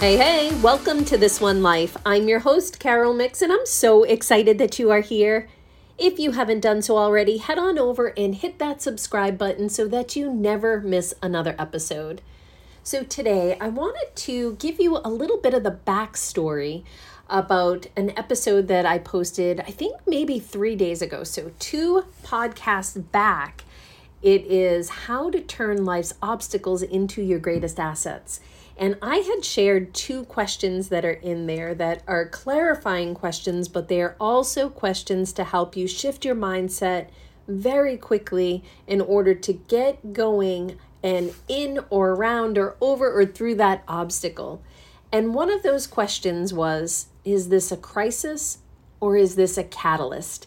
Hey, hey, welcome to This One Life. I'm your host, Carol Mix, and I'm so excited that you are here. If you haven't done so already, head on over and hit that subscribe button so that you never miss another episode. So, today I wanted to give you a little bit of the backstory about an episode that I posted, I think maybe three days ago. So, two podcasts back. It is how to turn life's obstacles into your greatest assets. And I had shared two questions that are in there that are clarifying questions, but they are also questions to help you shift your mindset very quickly in order to get going and in or around or over or through that obstacle. And one of those questions was Is this a crisis or is this a catalyst?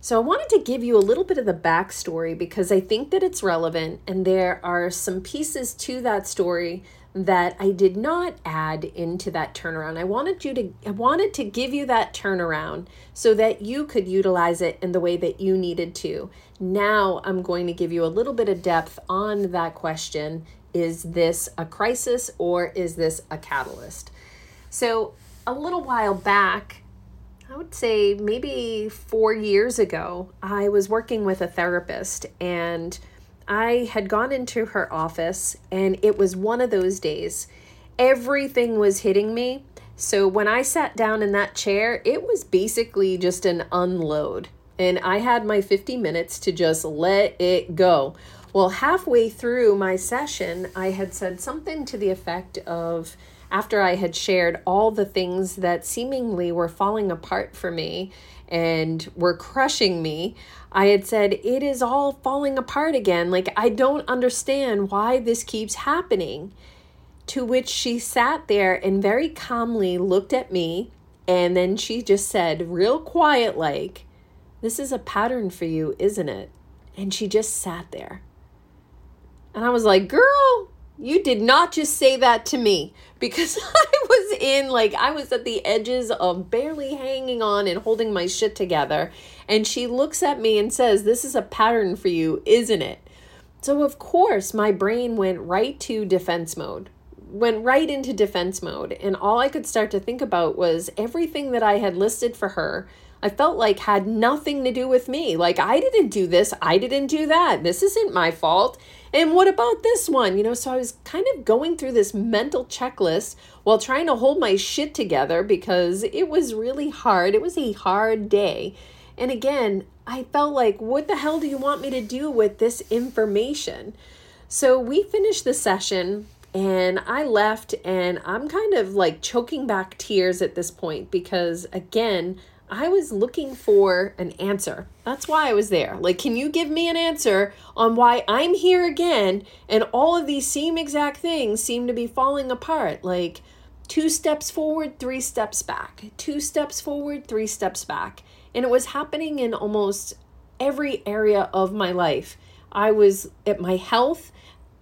So, I wanted to give you a little bit of the backstory because I think that it's relevant, and there are some pieces to that story that I did not add into that turnaround. I wanted you to I wanted to give you that turnaround so that you could utilize it in the way that you needed to. Now I'm going to give you a little bit of depth on that question, is this a crisis or is this a catalyst? So, a little while back, I would say maybe 4 years ago, I was working with a therapist and I had gone into her office and it was one of those days. Everything was hitting me. So when I sat down in that chair, it was basically just an unload. And I had my 50 minutes to just let it go. Well, halfway through my session, I had said something to the effect of after I had shared all the things that seemingly were falling apart for me and were crushing me, I had said, It is all falling apart again. Like, I don't understand why this keeps happening. To which she sat there and very calmly looked at me. And then she just said, real quiet, like, This is a pattern for you, isn't it? And she just sat there. And I was like, Girl, you did not just say that to me because I was in, like, I was at the edges of barely hanging on and holding my shit together. And she looks at me and says, This is a pattern for you, isn't it? So, of course, my brain went right to defense mode, went right into defense mode. And all I could start to think about was everything that I had listed for her. I felt like had nothing to do with me. Like, I didn't do this. I didn't do that. This isn't my fault. And what about this one? You know, so I was kind of going through this mental checklist while trying to hold my shit together because it was really hard. It was a hard day. And again, I felt like, what the hell do you want me to do with this information? So we finished the session and I left, and I'm kind of like choking back tears at this point because, again, I was looking for an answer. That's why I was there. Like, can you give me an answer on why I'm here again and all of these same exact things seem to be falling apart? Like, two steps forward, three steps back, two steps forward, three steps back. And it was happening in almost every area of my life. I was at my health,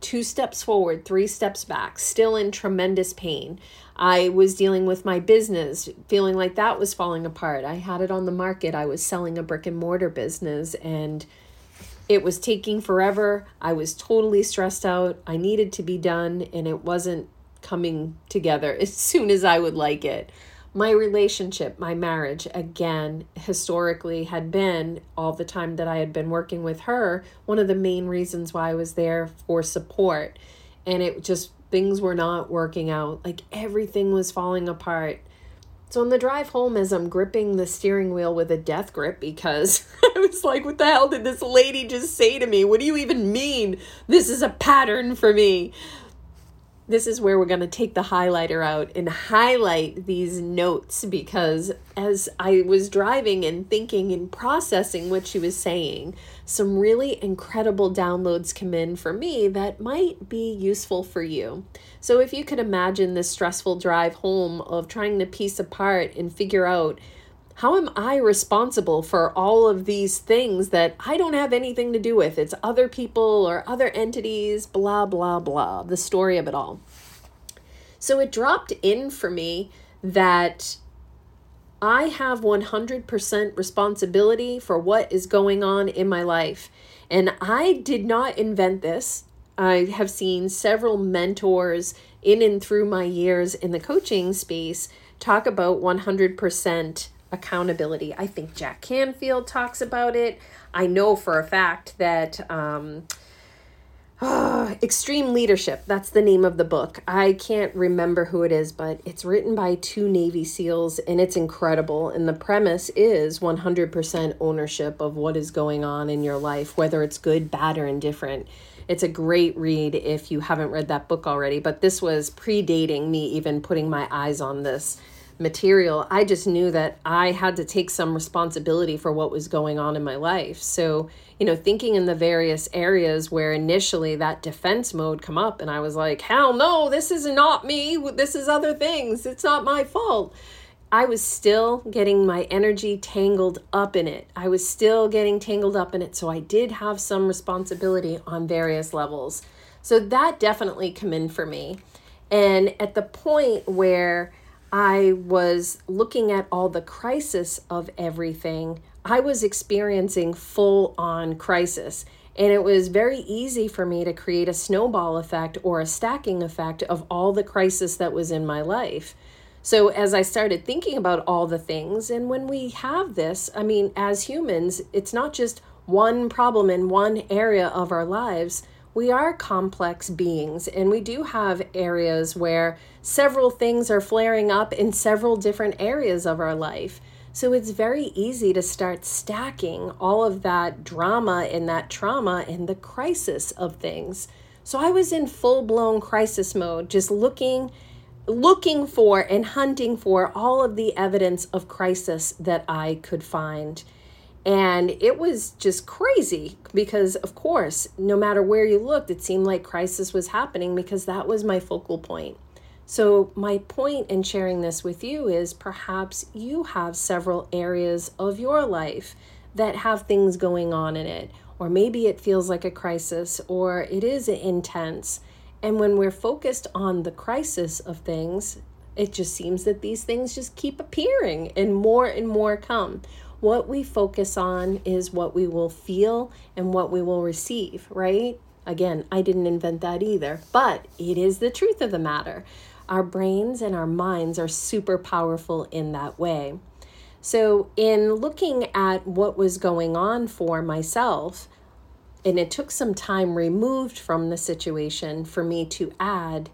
two steps forward, three steps back, still in tremendous pain. I was dealing with my business, feeling like that was falling apart. I had it on the market. I was selling a brick and mortar business and it was taking forever. I was totally stressed out. I needed to be done and it wasn't coming together as soon as I would like it. My relationship, my marriage, again, historically had been all the time that I had been working with her, one of the main reasons why I was there for support. And it just things were not working out. Like everything was falling apart. So on the drive home, as I'm gripping the steering wheel with a death grip, because I was like, what the hell did this lady just say to me? What do you even mean? This is a pattern for me this is where we're going to take the highlighter out and highlight these notes because as I was driving and thinking and processing what she was saying, some really incredible downloads come in for me that might be useful for you. So, if you could imagine this stressful drive home of trying to piece apart and figure out how am I responsible for all of these things that I don't have anything to do with? It's other people or other entities, blah, blah, blah, the story of it all. So it dropped in for me that I have 100% responsibility for what is going on in my life. And I did not invent this. I have seen several mentors in and through my years in the coaching space talk about 100% accountability. I think Jack Canfield talks about it. I know for a fact that um, Extreme Leadership, that's the name of the book. I can't remember who it is, but it's written by two Navy SEALs and it's incredible. And the premise is 100% ownership of what is going on in your life, whether it's good, bad, or indifferent. It's a great read if you haven't read that book already, but this was predating me even putting my eyes on this material, I just knew that I had to take some responsibility for what was going on in my life. So, you know, thinking in the various areas where initially that defense mode come up and I was like, "Hell no, this is not me. This is other things. It's not my fault." I was still getting my energy tangled up in it. I was still getting tangled up in it. So I did have some responsibility on various levels. So that definitely come in for me. And at the point where I was looking at all the crisis of everything. I was experiencing full on crisis. And it was very easy for me to create a snowball effect or a stacking effect of all the crisis that was in my life. So, as I started thinking about all the things, and when we have this, I mean, as humans, it's not just one problem in one area of our lives we are complex beings and we do have areas where several things are flaring up in several different areas of our life. So it's very easy to start stacking all of that drama and that trauma and the crisis of things. So I was in full blown crisis mode, just looking looking for and hunting for all of the evidence of crisis that I could find. And it was just crazy because, of course, no matter where you looked, it seemed like crisis was happening because that was my focal point. So, my point in sharing this with you is perhaps you have several areas of your life that have things going on in it, or maybe it feels like a crisis or it is intense. And when we're focused on the crisis of things, it just seems that these things just keep appearing and more and more come what we focus on is what we will feel and what we will receive, right? Again, I didn't invent that either, but it is the truth of the matter. Our brains and our minds are super powerful in that way. So, in looking at what was going on for myself, and it took some time removed from the situation for me to add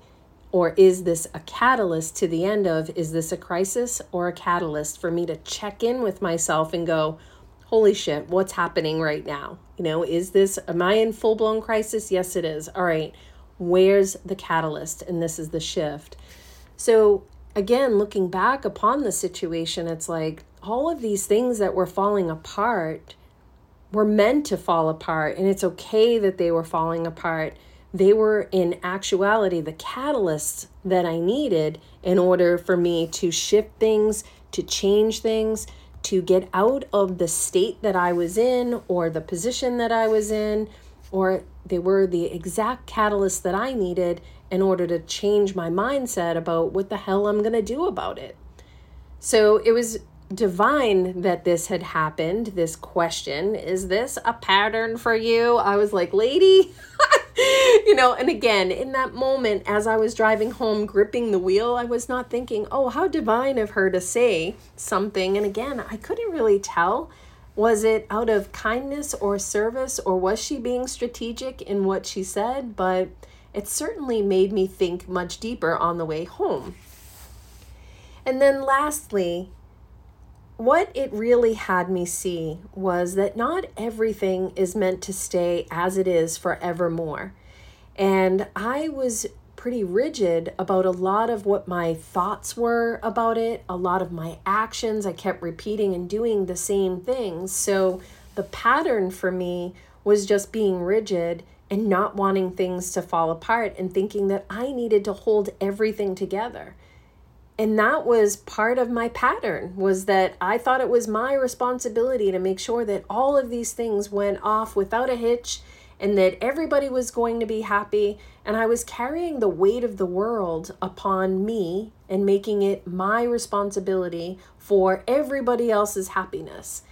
or is this a catalyst to the end of, is this a crisis or a catalyst for me to check in with myself and go, holy shit, what's happening right now? You know, is this, am I in full blown crisis? Yes, it is. All right, where's the catalyst? And this is the shift. So, again, looking back upon the situation, it's like all of these things that were falling apart were meant to fall apart, and it's okay that they were falling apart they were in actuality the catalysts that I needed in order for me to shift things, to change things, to get out of the state that I was in or the position that I was in, or they were the exact catalysts that I needed in order to change my mindset about what the hell I'm going to do about it. So it was divine that this had happened. This question is this a pattern for you? I was like, lady. you know, and again, in that moment, as I was driving home, gripping the wheel, I was not thinking, oh, how divine of her to say something. And again, I couldn't really tell. Was it out of kindness or service, or was she being strategic in what she said? But it certainly made me think much deeper on the way home. And then lastly, what it really had me see was that not everything is meant to stay as it is forevermore. And I was pretty rigid about a lot of what my thoughts were about it, a lot of my actions. I kept repeating and doing the same things. So the pattern for me was just being rigid and not wanting things to fall apart and thinking that I needed to hold everything together and that was part of my pattern was that i thought it was my responsibility to make sure that all of these things went off without a hitch and that everybody was going to be happy and i was carrying the weight of the world upon me and making it my responsibility for everybody else's happiness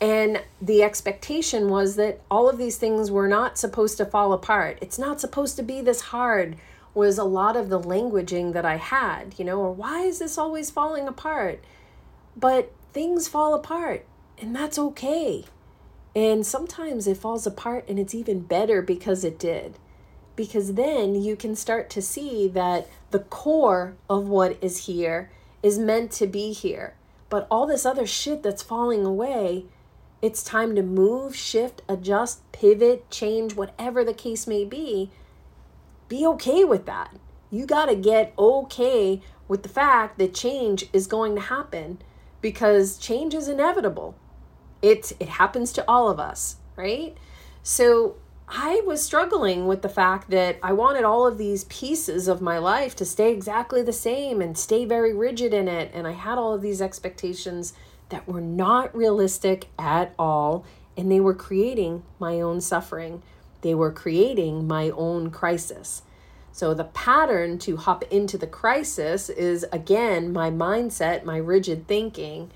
And the expectation was that all of these things were not supposed to fall apart. It's not supposed to be this hard, was a lot of the languaging that I had, you know, or why is this always falling apart? But things fall apart, and that's okay. And sometimes it falls apart and it's even better because it did. Because then you can start to see that the core of what is here is meant to be here. But all this other shit that's falling away, it's time to move, shift, adjust, pivot, change, whatever the case may be. Be okay with that. You got to get okay with the fact that change is going to happen because change is inevitable it it happens to all of us, right? So I was struggling with the fact that I wanted all of these pieces of my life to stay exactly the same and stay very rigid in it. And I had all of these expectations that were not realistic at all. And they were creating my own suffering, they were creating my own crisis. So, the pattern to hop into the crisis is again my mindset, my rigid thinking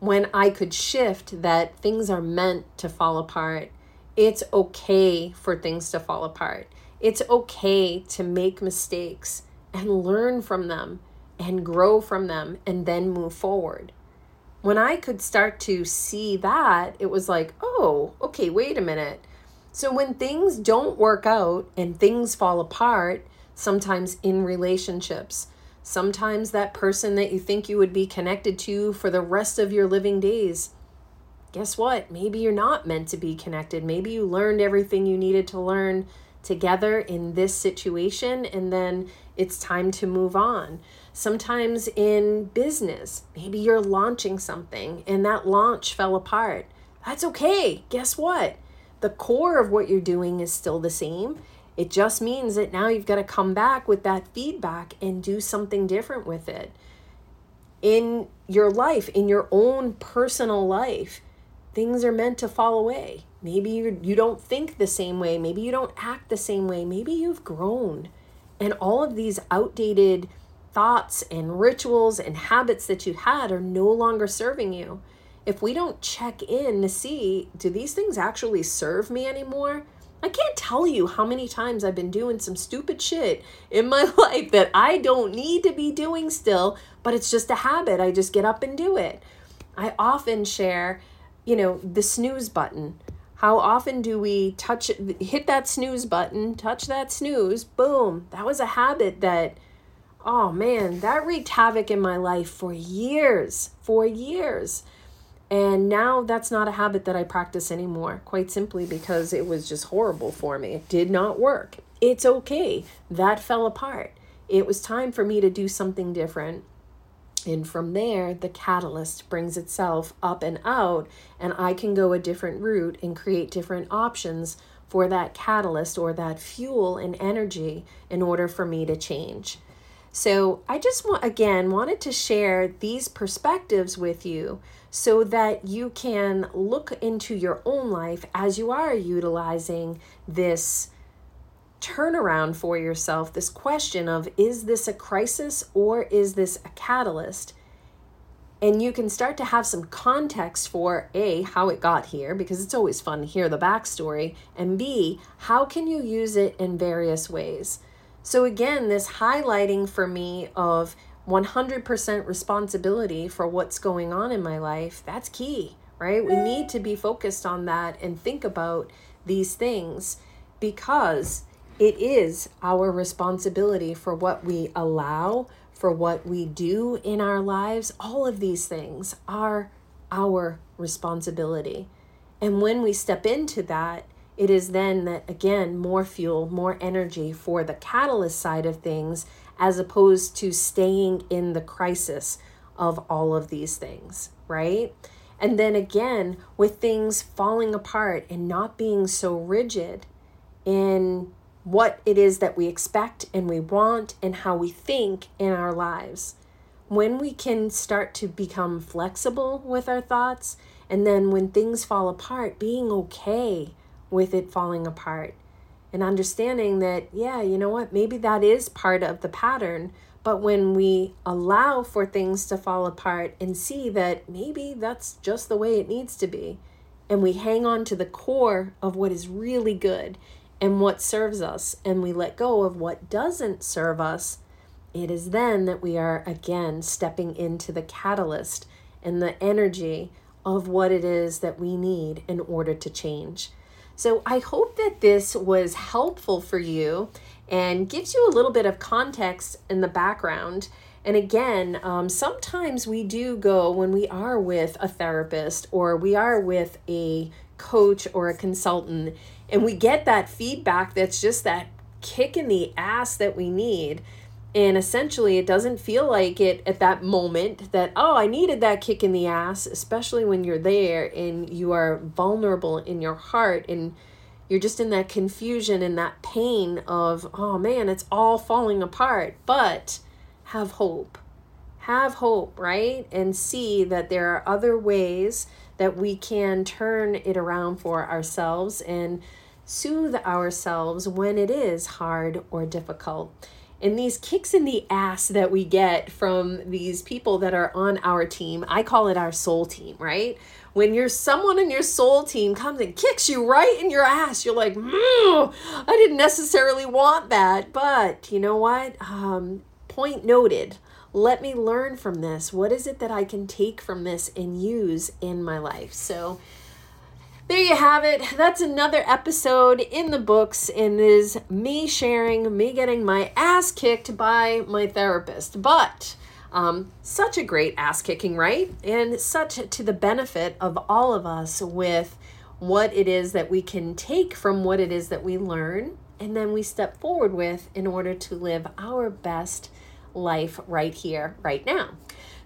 when I could shift that things are meant to fall apart. It's okay for things to fall apart. It's okay to make mistakes and learn from them and grow from them and then move forward. When I could start to see that, it was like, oh, okay, wait a minute. So when things don't work out and things fall apart, sometimes in relationships, Sometimes that person that you think you would be connected to for the rest of your living days, guess what? Maybe you're not meant to be connected. Maybe you learned everything you needed to learn together in this situation and then it's time to move on. Sometimes in business, maybe you're launching something and that launch fell apart. That's okay. Guess what? The core of what you're doing is still the same. It just means that now you've got to come back with that feedback and do something different with it. In your life, in your own personal life, things are meant to fall away. Maybe you, you don't think the same way. Maybe you don't act the same way. Maybe you've grown. And all of these outdated thoughts and rituals and habits that you had are no longer serving you. If we don't check in to see, do these things actually serve me anymore? I can't tell you how many times I've been doing some stupid shit in my life that I don't need to be doing still, but it's just a habit. I just get up and do it. I often share, you know, the snooze button. How often do we touch hit that snooze button, touch that snooze, boom. That was a habit that oh man, that wreaked havoc in my life for years, for years. And now that's not a habit that I practice anymore, quite simply because it was just horrible for me. It did not work. It's okay. That fell apart. It was time for me to do something different. And from there, the catalyst brings itself up and out, and I can go a different route and create different options for that catalyst or that fuel and energy in order for me to change. So, I just want again wanted to share these perspectives with you so that you can look into your own life as you are utilizing this turnaround for yourself this question of is this a crisis or is this a catalyst? And you can start to have some context for A, how it got here, because it's always fun to hear the backstory, and B, how can you use it in various ways? So, again, this highlighting for me of 100% responsibility for what's going on in my life, that's key, right? We need to be focused on that and think about these things because it is our responsibility for what we allow, for what we do in our lives. All of these things are our responsibility. And when we step into that, it is then that, again, more fuel, more energy for the catalyst side of things as opposed to staying in the crisis of all of these things, right? And then again, with things falling apart and not being so rigid in what it is that we expect and we want and how we think in our lives. When we can start to become flexible with our thoughts, and then when things fall apart, being okay with it falling apart and understanding that, yeah, you know what, maybe that is part of the pattern. But when we allow for things to fall apart and see that maybe that's just the way it needs to be, and we hang on to the core of what is really good and what serves us, and we let go of what doesn't serve us, it is then that we are again stepping into the catalyst and the energy of what it is that we need in order to change. So I hope that this was helpful for you and gives you a little bit of context in the background. And again, um, sometimes we do go when we are with a therapist or we are with a coach or a consultant, and we get that feedback that's just that kick in the ass that we need and essentially, it doesn't feel like it at that moment that, oh, I needed that kick in the ass, especially when you're there and you are vulnerable in your heart and you're just in that confusion and that pain of, oh man, it's all falling apart. But have hope. Have hope, right? And see that there are other ways that we can turn it around for ourselves and soothe ourselves when it is hard or difficult and these kicks in the ass that we get from these people that are on our team, I call it our soul team, right? When you're someone in your soul team comes and kicks you right in your ass, you're like, I didn't necessarily want that, but you know what? Um, point noted. Let me learn from this. What is it that I can take from this and use in my life? So, there you have it. That's another episode in the books, and is me sharing, me getting my ass kicked by my therapist. But um, such a great ass kicking, right? And such to the benefit of all of us with what it is that we can take from what it is that we learn, and then we step forward with in order to live our best life right here, right now.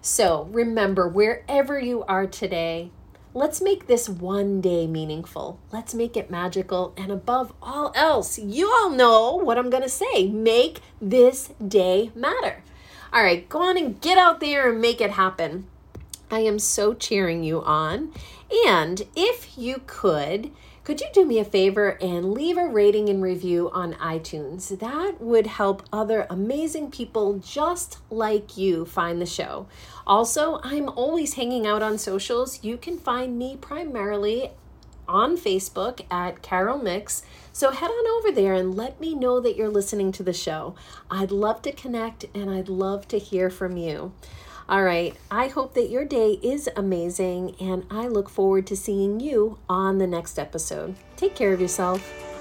So remember, wherever you are today, Let's make this one day meaningful. Let's make it magical. And above all else, you all know what I'm going to say. Make this day matter. All right, go on and get out there and make it happen. I am so cheering you on. And if you could, could you do me a favor and leave a rating and review on iTunes? That would help other amazing people just like you find the show. Also, I'm always hanging out on socials. You can find me primarily on Facebook at Carol Mix. So head on over there and let me know that you're listening to the show. I'd love to connect and I'd love to hear from you. All right, I hope that your day is amazing, and I look forward to seeing you on the next episode. Take care of yourself.